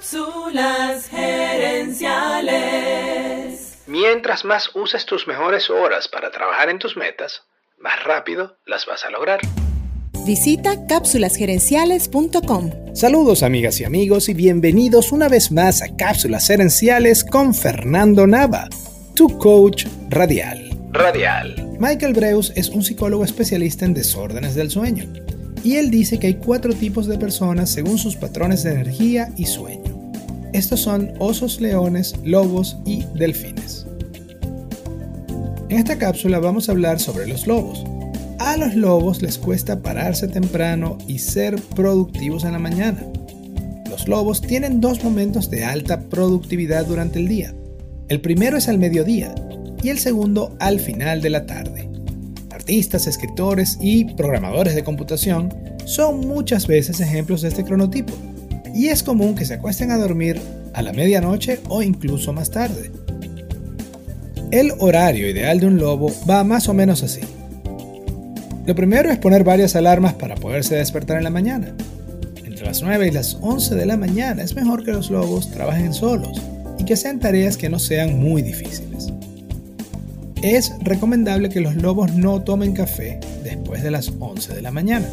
Cápsulas gerenciales. Mientras más uses tus mejores horas para trabajar en tus metas, más rápido las vas a lograr. Visita cápsulasgerenciales.com. Saludos amigas y amigos y bienvenidos una vez más a Cápsulas Gerenciales con Fernando Nava, tu coach radial. Radial. Michael Breus es un psicólogo especialista en desórdenes del sueño y él dice que hay cuatro tipos de personas según sus patrones de energía y sueño. Estos son osos, leones, lobos y delfines. En esta cápsula vamos a hablar sobre los lobos. A los lobos les cuesta pararse temprano y ser productivos en la mañana. Los lobos tienen dos momentos de alta productividad durante el día. El primero es al mediodía y el segundo al final de la tarde. Artistas, escritores y programadores de computación son muchas veces ejemplos de este cronotipo, y es común que se acuesten a dormir a la medianoche o incluso más tarde. El horario ideal de un lobo va más o menos así. Lo primero es poner varias alarmas para poderse despertar en la mañana. Entre las 9 y las 11 de la mañana es mejor que los lobos trabajen solos y que sean tareas que no sean muy difíciles. Es recomendable que los lobos no tomen café después de las 11 de la mañana.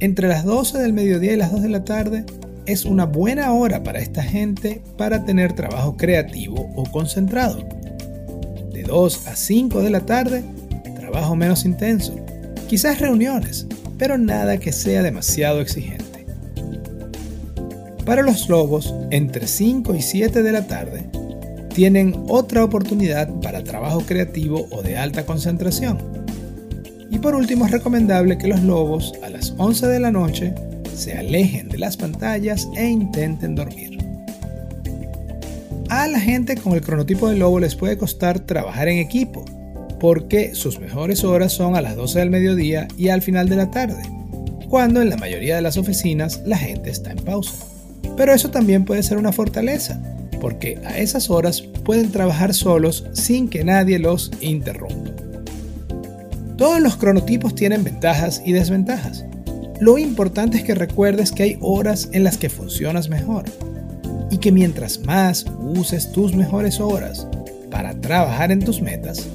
Entre las 12 del mediodía y las 2 de la tarde es una buena hora para esta gente para tener trabajo creativo o concentrado. De 2 a 5 de la tarde, trabajo menos intenso. Quizás reuniones, pero nada que sea demasiado exigente. Para los lobos, entre 5 y 7 de la tarde, tienen otra oportunidad para trabajo creativo o de alta concentración. Y por último es recomendable que los lobos a las 11 de la noche se alejen de las pantallas e intenten dormir. A la gente con el cronotipo del lobo les puede costar trabajar en equipo, porque sus mejores horas son a las 12 del mediodía y al final de la tarde, cuando en la mayoría de las oficinas la gente está en pausa. Pero eso también puede ser una fortaleza, porque a esas horas pueden trabajar solos sin que nadie los interrumpa. Todos los cronotipos tienen ventajas y desventajas. Lo importante es que recuerdes que hay horas en las que funcionas mejor y que mientras más uses tus mejores horas para trabajar en tus metas,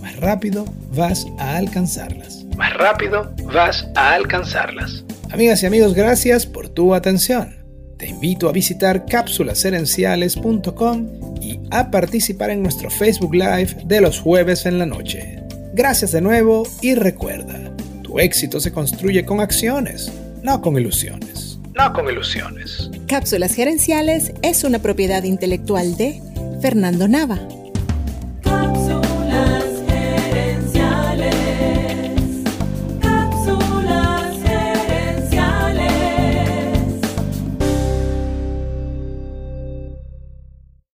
más rápido vas a alcanzarlas. Más rápido vas a alcanzarlas. Amigas y amigos, gracias por tu atención. Te invito a visitar cápsulaserenciales.com y a participar en nuestro Facebook Live de los jueves en la noche. Gracias de nuevo y recuerda, tu éxito se construye con acciones, no con ilusiones. No con ilusiones. Cápsulas Gerenciales es una propiedad intelectual de Fernando Nava.